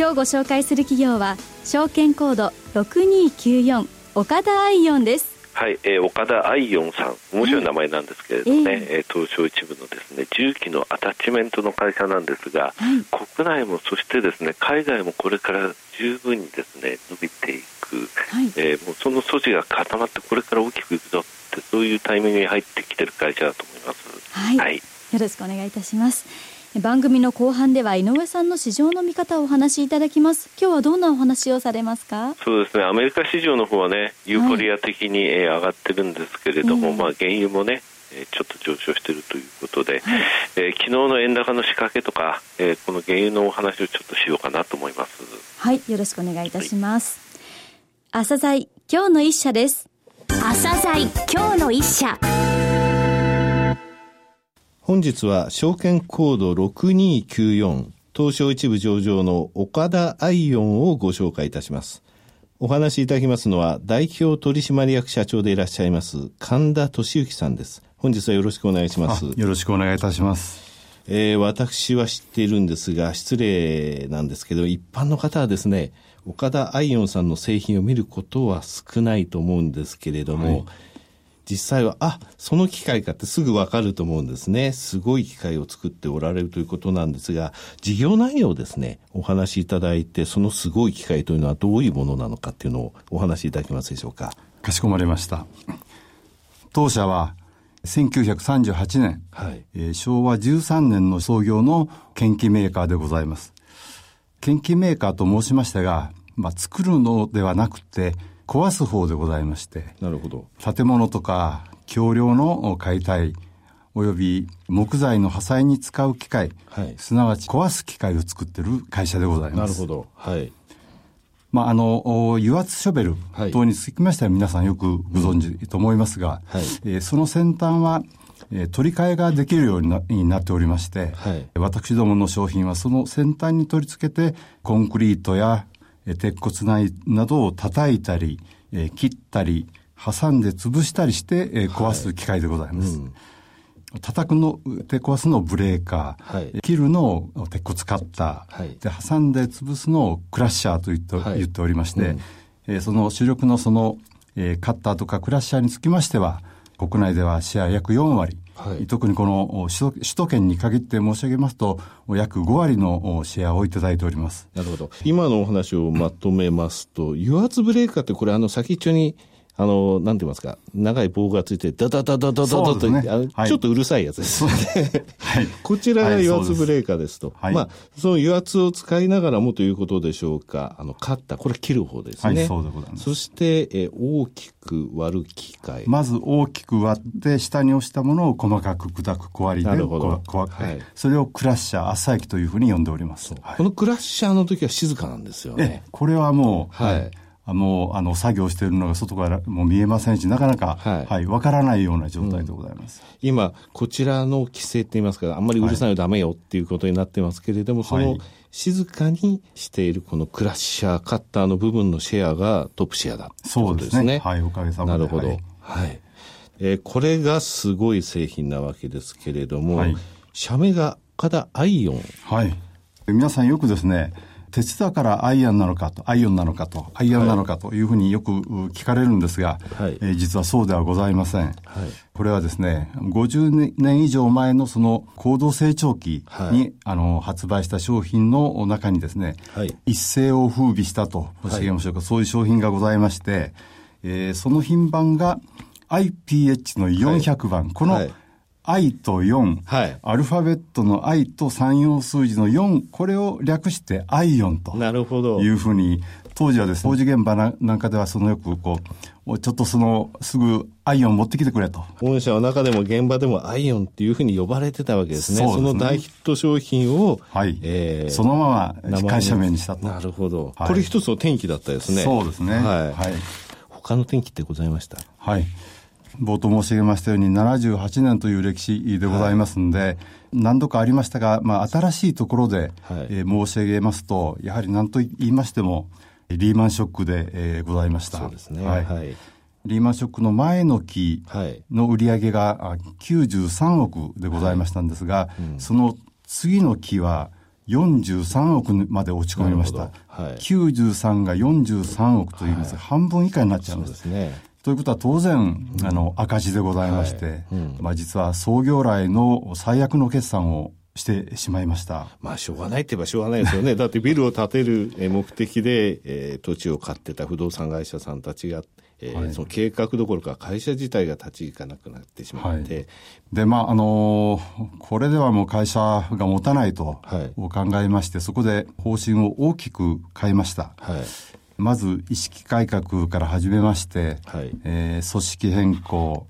今日ご紹介する企業は証券コード6294岡田アイオンです。はい、えー、岡田アイオンさん。面白い名前なんですけれどもね、はい、えー、東証一部のですね重機のアタッチメントの会社なんですが、はい、国内もそしてですね海外もこれから十分にですね伸びていく、はい、えー、もうその素地が固まってこれから大きくいくぞってそういうタイミングに入ってきてる会社だと思います。はい、はい、よろしくお願いいたします。番組の後半では井上さんの市場の見方をお話しいただきます。今日はどんなお話をされますか？そうですね。アメリカ市場の方はねユーフォリア的に、はい、上がってるんですけれども、まあ原油もねちょっと上昇しているということで、はい、えー、昨日の円高の仕掛けとか、えー、この原油のお話をちょっとしようかなと思います。はい。よろしくお願いいたします、はい、朝鮮今日の一社です。朝鮮今日の一社本日は証券コード6294東証一部上場の岡田アイオンをご紹介いたします。お話しいただきますのは代表取締役社長でいらっしゃいます神田俊之さんです。本日はよろしくお願いします。よろしくお願いいたします。えー、私は知っているんですが、失礼なんですけど、一般の方はですね、岡田アイオンさんの製品を見ることは少ないと思うんですけれども、はい実際は、あ、その機械かってすぐわかると思うんですね。すごい機械を作っておられるということなんですが、事業内容ですね、お話しいただいて、そのすごい機械というのはどういうものなのかっていうのをお話しいただけますでしょうか。かしこまりました。当社は、1938年、はい、えー、昭和13年の創業の研機メーカーでございます。研機メーカーと申しましたが、まあ、作るのではなくて、壊す方でございまして、なるほど。建物とか橋梁の解体、および木材の破砕に使う機械、はい、すなわち壊す機械を作ってる会社でございます。なるほど。はい。まあ、あの、油圧ショベル等につきましては皆さんよくご存知と思いますが、はい、えー、その先端は、えー、取り替えができるようになになっておりまして、はい、私どもの商品はその先端に取り付けて、コンクリートや鉄骨内などを叩いたり、えー、切ったり、挟んで潰したりして、えー、壊す機械でございます。はいうん。叩くの、手壊すのをブレーカー、はい、切るのを鉄骨カッター、はい、で挟んで潰すのをクラッシャーと言って,、はい、言っておりまして、うん、えー、その主力のその、えー、カッターとかクラッシャーにつきましては、国内ではシェア約4割、はい、特にこの首都圏に限って申し上げますと、約5割のシェアをいただいております。なるほど。今のお話をまとめますと、油圧ブレーカーってこれあの先っちょにあの、なんて言いますか、長い棒がついて、ダダダダダダダと、ねはい、ちょっとうるさいやつですね。はい、こちらが油圧ブレーカーですと。はい、まあ、その油圧を使いながらもということでしょうか、あの、カッター、これ切る方ですね。そうでございます。そして、え大きく割る機械。まず大きく割って、下に押したものを細かく砕く小割りで、なるほど。はい、それをクラッシャー、浅い木というふうに呼んでおります。このクラッシャーの時は静かなんですよね。これはもう、はい。もう、あの、作業しているのが外からもう見えませんし、なかなか、はい、はい、わからないような状態でございます。うん、今、こちらの規制って言いますか、あんまりうるさいのダメよっていうことになってますけれども、はい、その、静かにしているこのクラッシャー、カッターの部分のシェアがトップシェアだってことですね。そうですね。はい、おかげさまで。なるほど。はい。はい、えー、これがすごい製品なわけですけれども、はい、社名が岡田アイオン。はい。皆さんよくですね、鉄だからアイアンなのかと、アイオンなのかと、アイアンなのかとい。うふうによく聞かれるんですが、はい、えー、実はそうではございません。はい、これはですね、50年以上前のその高度成長期に、はい、あの発売した商品の中にですね、はい、一世を風靡したと申し上げましょうか、そういう商品がございまして、えー、その品番が IPH の400番、この I と4、はい、アルファベットの I と3、4数字の4、これを略してアイオンと。なるほど。いうふうに、当時はですね、工事現場なんかではそのよくこう、ちょっとその、すぐアイオン持ってきてくれと。御社の中でも現場でもアイオンっていうふうに呼ばれてたわけですね。そ、ね、の大ヒット商品を、はい。えー、そのまま会社名にしたと。なるほど。はい、これ一つの転機だったですね。そうですね。はい。はい、他の転機ってございました？はい。冒頭申し上げましたように78年という歴史でございますんで、はい、何度かありましたが、まあ、新しいところで、はい、えー、申し上げますとやはり何と言いましてもリーマンショックで、えー、ございました。そうですね、はい、はい、リーマンショックの前の期の売上が93億でございましたんですが、うん、その次の期は43億まで落ち込みました。はい、93が43億といいます、はい、半分以下になっちゃうんです。ね。ということは当然、あの、赤字でございまして、はいうん、まあ実は創業来の最悪の決算をしてしまいました。まあ、しょうがないって言えばしょうがないですよね。だってビルを建てる目的で、えー、土地を買ってた不動産会社さんたちが、えー、はい、その計画どころか会社自体が立ち行かなくなってしまって。はい、で、まあ、あのー、これではもう会社が持たないと、考えまして、そこで方針を大きく変えました。はいまず意識改革から始めまして、はい、えー、組織変更、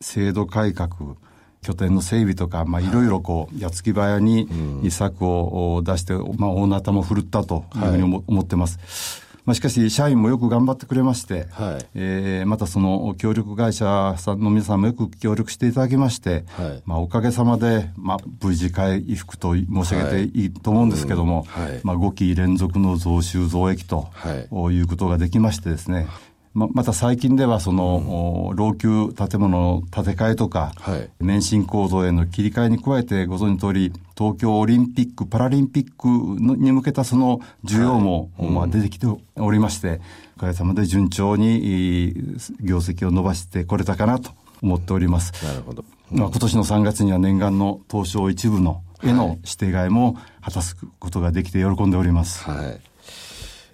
制度改革、拠点の整備とか、まあ、い。ろいろこう、矢継ぎ早に策を出して、まあ、大なたも振るったというふうに思,、思ってます。まあ、しかし、社員もよく頑張ってくれまして、はい、えー、またその協力会社さんの皆さんもよく協力していただきまして、はい、まあ、おかげさまで、まあ、無事回復と申し上げていいと思うんですけども、はい。うん、まあ、5期連続の増収増益と、はい、いうことができましてですね、ままた最近ではその、うん、老朽建物の建て替えとか、はい、免震構造への切り替えに加えてご存知の通り東京オリンピック・パラリンピックに向けたその需要も、はい、まあ、出てきておりまして、おかげさまで順調に業績を伸ばしてこれたかなと思っております。なるほど。うん、まあ、今年の3月には念願の東証一部のへの指定外も果たすことができて喜んでおります。はい。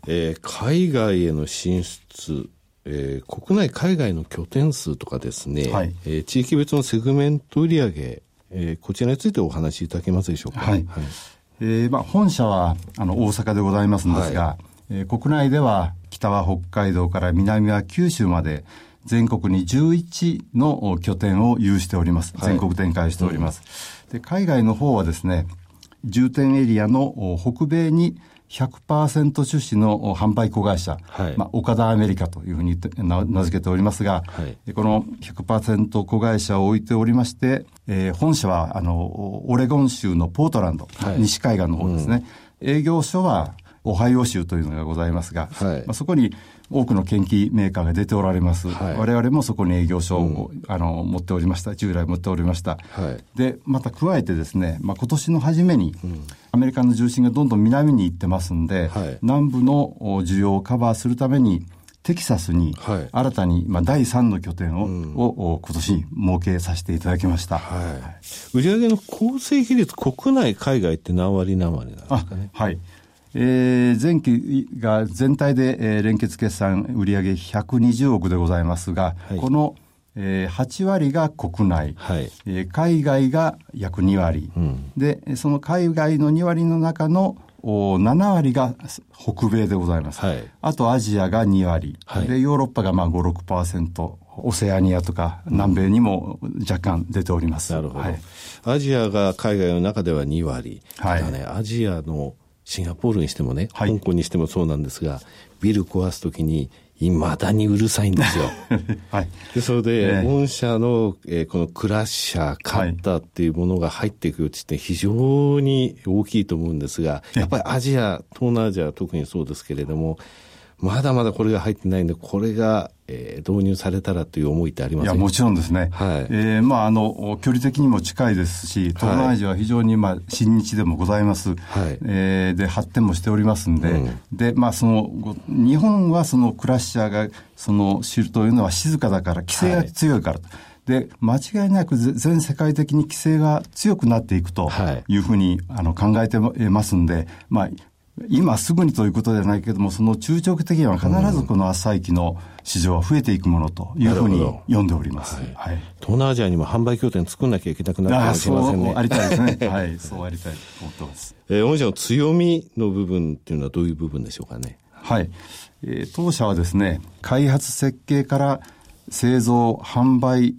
えー、海外への進出えー、国内、海外の拠点数とかですね、はい、えー、地域別のセグメント売上、えー、こちらについてお話しいただけますでしょうか？はい。はい、えー、まあ、本社は、あの、大阪でございますんですが、はい、えー、国内では、北は北海道から南は九州まで、全国に11の拠点を有しております。全国展開しております。うん、で海外の方はですね、重点エリアの北米に100%出資の販売子会社、はい、まあ、岡田アメリカというふうに名付けておりますが、はい、この100%子会社を置いておりまして、えー、本社はあのオレゴン州のポートランド、はい、西海岸の方ですね、うん、営業所はオハイオ州というのがございますが、はい、まあ、そこに多くの研究メーカーが出ておられます。はい、我々もそこに営業所を、うん、あの持っておりました。従来持っておりました。はい、で、また加えてですね、まあ、今年の初めに、うん、アメリカの重心がどんどん南に行ってますんで、はい、南部の需要をカバーするために、テキサスに新たに、まあ、第3の拠点を,、を今年設けさせていただきました、はい、売上の構成比率国内海外って何割何割なんですかね？はいえー、前期が全体で、えー、連結決算売上120億でございますが、はい、この、えー、8割が国内、はい。えー、海外が約2割、うん、でその海外の2割の中のお7割が北米でございます、はい、あとアジアが2割、はい、でヨーロッパがまあ56%オセアニアとか南米にも若干出ております、なるほど、はい、アジアが海外の中では2割、はい、ただねアジアのシンガポールにしてもね、はい、香港にしてもそうなんですが、ビル壊すときに、いまだにうるさいんですよ。はい、でそれで、御社の、えー、このクラッシャー、カッターっていうものが入っていく余地って非常に大きいと思うんですが、やっぱりアジア、東南アジアは特にそうですけれども、まだまだこれが入ってないんで、これが、えー、導入されたらという思いってありますいや、もちろんですね。はい。えー、まあ、あの、距離的にも近いですし、東南アジアは非常に、まあ、親日でもございます。はい。えー、で、発展もしておりますんで、うん、で、まあ、その、日本はそのクラッシャーが、その、知るというのは静かだから、規制が強いから。はいで、間違いなく全世界的に規制が強くなっていくというふうに、はい、あの考えてますんで、まあ、今すぐにということではないけれども、その中長期的には必ずこの浅い期の市場は増えていくものというふうに読んでおります。はい、はい、東南アジアにも販売拠点作んなきゃいけなくなるかもしれませんね。そうありたいですね。はい、そうありたいと思ってます。えー、御社の強みの部分っていうのはどういう部分でしょうかね。はい。えー、当社はですね、開発設計から製造、販売、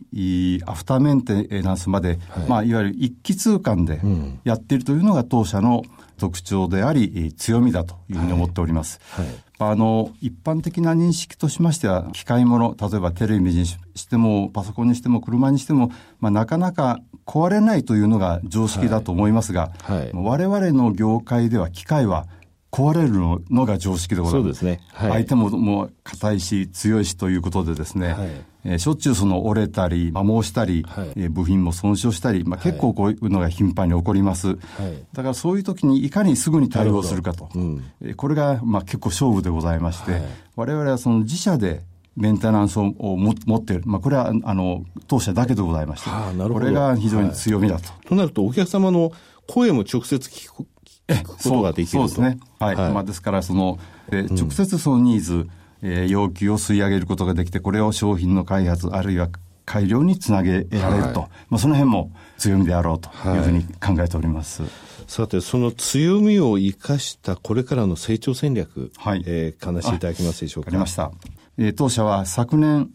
アフターメンテナンスまで、はい。まあ、いわゆる一気通貫でやっているというのが当社の特徴であり、強みだというふうに思っております。はい。はい。あの、一般的な認識としましては、機械物、例えばテレビにしても、パソコンにしても、車にしても、まあ、なかなか壊れないというのが常識だと思いますが、はい。はい、我々の業界では機械は壊れるのが常識でございます。そうですね。はい、相手ももう硬いし強いしということでですね、はい、えー、しょっちゅうその折れたり、摩耗したり、はい、えー、部品も損傷したり、まあ、結構こういうのが頻繁に起こります。はい、だからそういう時にいかにすぐに対応するかと。うん、えー、これがまあ結構勝負でございまして、はい、我々はその自社でメンテナンスを持っている。まあ、これは、あの、当社だけでございまして、はあ、これが非常に強みだと。となると、お客様の声も直接聞くことができるそうですね。はい。はい、まあ、ですから、その、え直接そのニーズ、うん、えー、要求を吸い上げることができて、これを商品の開発、あるいは改良につなげられると、はい、まあ、その辺も強みであろうというふうに考えております。はい、さて、その強みを生かしたこれからの成長戦略、はい、えー、話していただけますでしょうか？わかりました。えー、当社は昨年、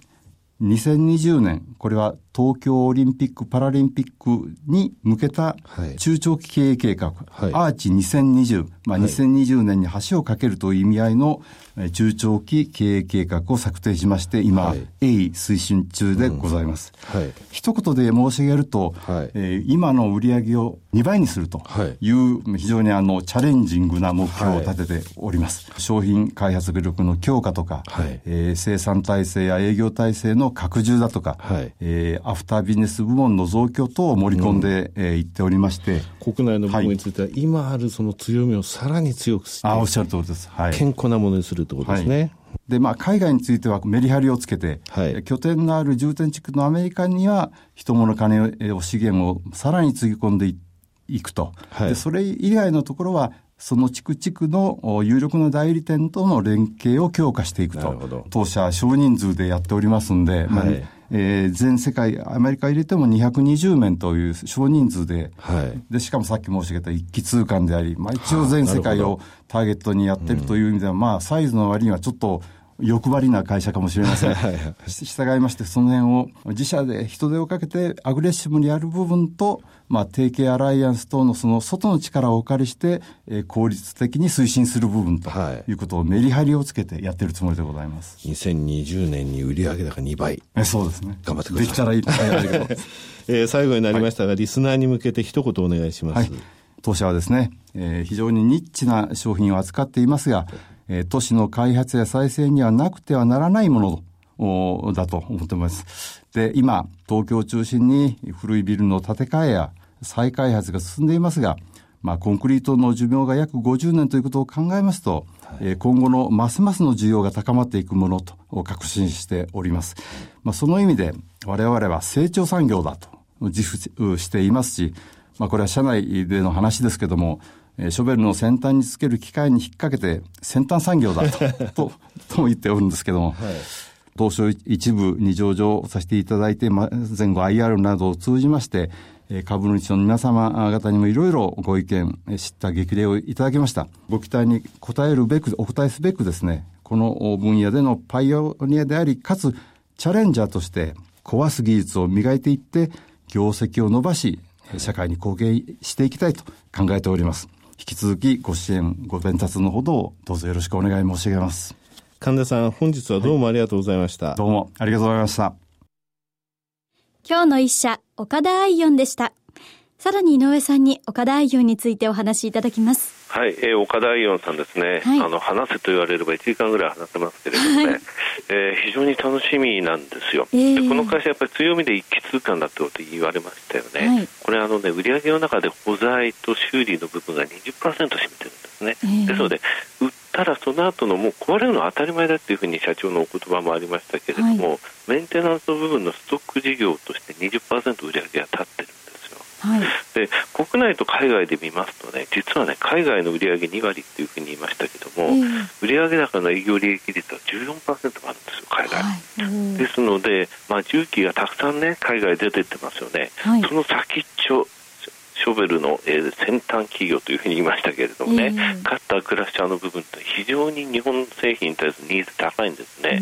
2020年、これは東京オリンピック・パラリンピックに向けた中長期経営計画、はい、アーチ2020、まあ、2020年に橋を架けるという意味合いの中長期経営計画を策定しまして、今、はい、鋭意推進中でございます。うん、はい、一言で申し上げると、はい、えー、今の売り上げを2倍にするとい。う、非常にあのチャレンジングな目標を立てております。はい、商品開発力の強化とか、はい、えー、生産体制や営業体制の拡充だとか、はい、えー、アフタービジネス部門の増強等を盛り込んでい、うん。えー、っておりまして、国内の部分については、今あるその強みをさらに強くして、あおっしゃる通りです。はい、健康なものにするということですね。はい。で、まあ、海外についてはメリハリをつけて、はい、拠点のある重点地区のアメリカには、人物金を資源をさらにつぎ込んでいくと、はい、で。それ以外のところは、その地区地区の有力な代理店との連携を強化していくと。当社少人数でやっておりますんで、はい、まあえー、全世界、アメリカ入れても220名という少人数で、はい、で、しかもさっき申し上げた一気通貫であり、まあ一応全世界をターゲットにやってるという意味では、まあサイズの割にはちょっと欲張りな会社かもしれません。従いまして、その辺を自社で人手をかけてアグレッシブにやる部分と、まあ、提携アライアンス等のその外の力をお借りして、えー、効率的に推進する部分ということをメリハリをつけてやってるつもりでございます。2020年に売上高2倍。えそうですね。頑張ってください。できたらいい。えー、最後になりましたが、はい、リスナーに向けて一言お願いします。はい、当社はですね、えー、非常にニッチな商品を扱っていますが、えー、都市の開発や再生にはなくてはならないものだと思っています。で、今、東京を中心に古いビルの建て替えや再開発が進んでいますが、まあ、コンクリートの寿命が約50年ということを考えますと、はい、今後のますますの需要が高まっていくものと確信しております。まあ、その意味で、我々は成長産業だと自負していますし、まあ、これは社内での話ですけども、えショベルの先端につける機械に引っ掛けて先端産業だと、と、とも言っておるんですけども、はい、東証一部に上場させていただいて、ま、前後 IR などを通じまして、株主の皆様方にもいろいろご意見、知った激励をいただきました。ご期待に応えるべく、お答えすべくですね、この分野でのパイオニアであり、かつチャレンジャーとして壊す技術を磨いていって、業績を伸ばし、社会に貢献していきたいと考えております。引き続きご支援、ご鞭達のほどをどうぞよろしくお願い申し上げます。神田さん、本日はどうもありがとうございました。はい、どうもありがとうございました。今日の一社、岡田愛音でした。さらに井上さんに岡田愛音についてお話しいただきます。はい、えー、岡田愛音さんですね、はい、あの話せと言われれば1時間ぐらい話せますけれどもね、はい、えー、非常に楽しみなんですよ、えー、でこの会社、やっぱり強みで一気通貫だってこと言われましたよね、はい、これあのね、売上の中で保材と修理の部分が20%占めてるんですね、えー、ですので、売ったらその後のもう壊れるのは当たり前だっていうふうに社長のお言葉もありましたけれども、メンテナンスの部分のストック事業として20%売上が立っはい、で国内と海外で見ますとね実はね海外の売上2割っていうふうに言いましたけども、えー、売上高の営業利益率は14%もあるんですよ海外、はい、ですので、まあ、重機がたくさんね海外出てってますよね、はい、その先っちょショベルの、えー、先端企業というふうに言いましたけれどもね、えー、カッター、クラッシャーの部分って非常に日本製品に対するニーズ高いんですね。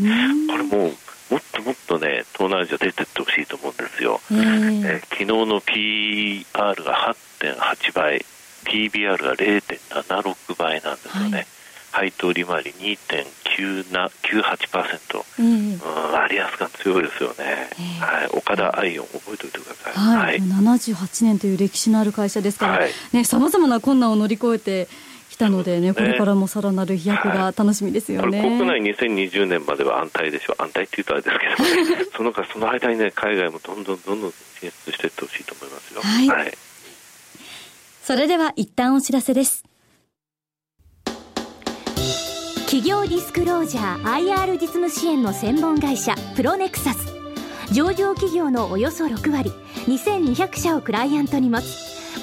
これももっともっとね、東南アジア出てってほしいと思うんですよ。えー、えー、昨日の PR が8.8倍、PBR が0.76倍なんですよね。はい。配当利回り2.98%、うん、割安が強いですよね、えー、はい、岡田アイオン覚えておいてください、はい。はい、78年という歴史のある会社ですからさまざまな困難を乗り越えてきたのでね、これからもさらなる飛躍が楽しみですよね、はい、国内2020年までは安泰でしょう、安泰っていうとあれですけど、ね、そのその間にね、海外もどんどんどんどん進出していってほしいと思いますよ。はい、はい、それでは一旦お知らせです。企業ディスクロージャー IR 実務支援の専門会社プロネクサス。上場企業のおよそ6割2200社をクライアントに持つ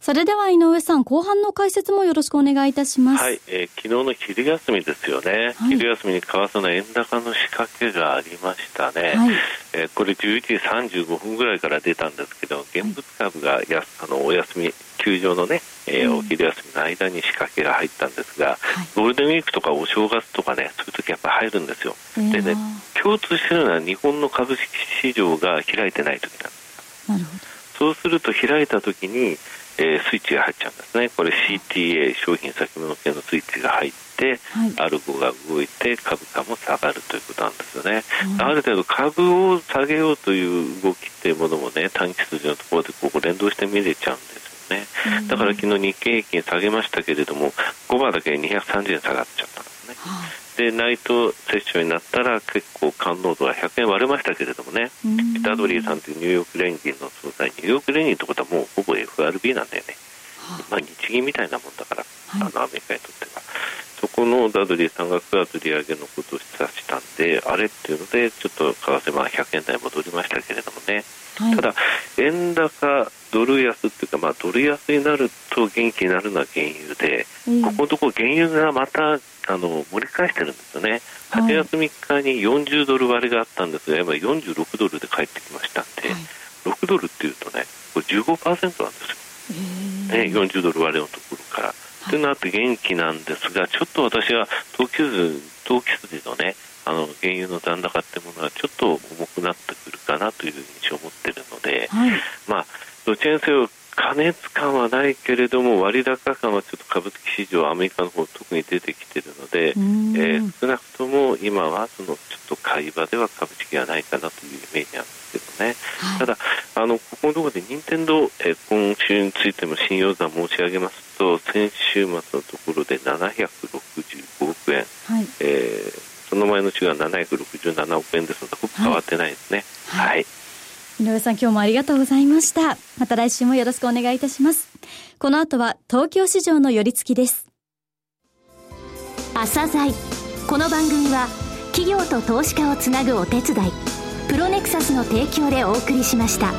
それでは井上さん、後半の解説もよろしくお願いいたします。はい、えー、昨日の昼休みですよね。はい、昼休みに為替の円高の仕掛けがありましたね。はい、えー、これ11時35分ぐらいから出たんですけど、現物株がやあのお休み球場のね、えー、お昼休みの間に仕掛けが入ったんですが、ゴールデンウィークとかお正月とかね、そういう時やっぱ入るんですよ。でね、共通しているのは日本の株式市場が開いてない時なんですなるほどそうすると開いた時に、えー、スイッチが入っちゃうんですね。これ CTA 商品先物系のスイッチが入って、はい、アルゴが動いて株価も下がるということなんですよね、うん、ある程度株を下げようという動きっていうものもね短期筋のところでここ連動して見れちゃうんですよね、うん、だから昨日日経平均下げましたけれども5番だけ230円下がっちゃったんですね、はあでナイトセッションになったら結構感濃度が100円割れましたけれどもね、北鳥さんというニューヨーク連銀の総裁、ニューヨーク連銀ってことはもうほぼ FRB なんだよね、まあ、日銀みたいなもんだから、あのアメリカにとっては。そこのダドリーさんが9月利上げのことを示唆したんで、あれっていうので、ちょっと為替、まあ100円台戻りましたけれどもね、はい、ただ、円高、ドル安っていうか、まあ、ドル安になると元気になるのは原油で、うん、ここのところ原油がまたあの盛り返してるんですよね、8月3日に40ドル割れがあったんですが、今46ドルで帰ってきましたんで、はい、6ドルっていうとね、これ15%なんですよ、ね、40ドル割れのところから。というのあって元気なんですが、ちょっと私は投機筋投機筋のね、あの原油の残高っていうものはちょっと重くなってくるかなという印象を持っているので、はい、まあ、どちらにせよ過熱感はないけれども割高感はちょっと株式市場アメリカの方特に出てきているので、えー、少なくとも今はそのちょっと買い場では株式がないかなというイメージなんですけどね、はい、ただあのここのところで任天堂、えー、今週についても信用談申し上げますと先週末のところで765億円、はい、えー、その前の週は767億円ですのでほぼ変わってないですね。はい、はい井上さん今日もありがとうございました。また来週もよろしくお願いいたします。この後は東京市場の寄り付きです。朝鮮この番組は企業と投資家をつなぐお手伝いプロネクサスの提供でお送りしました。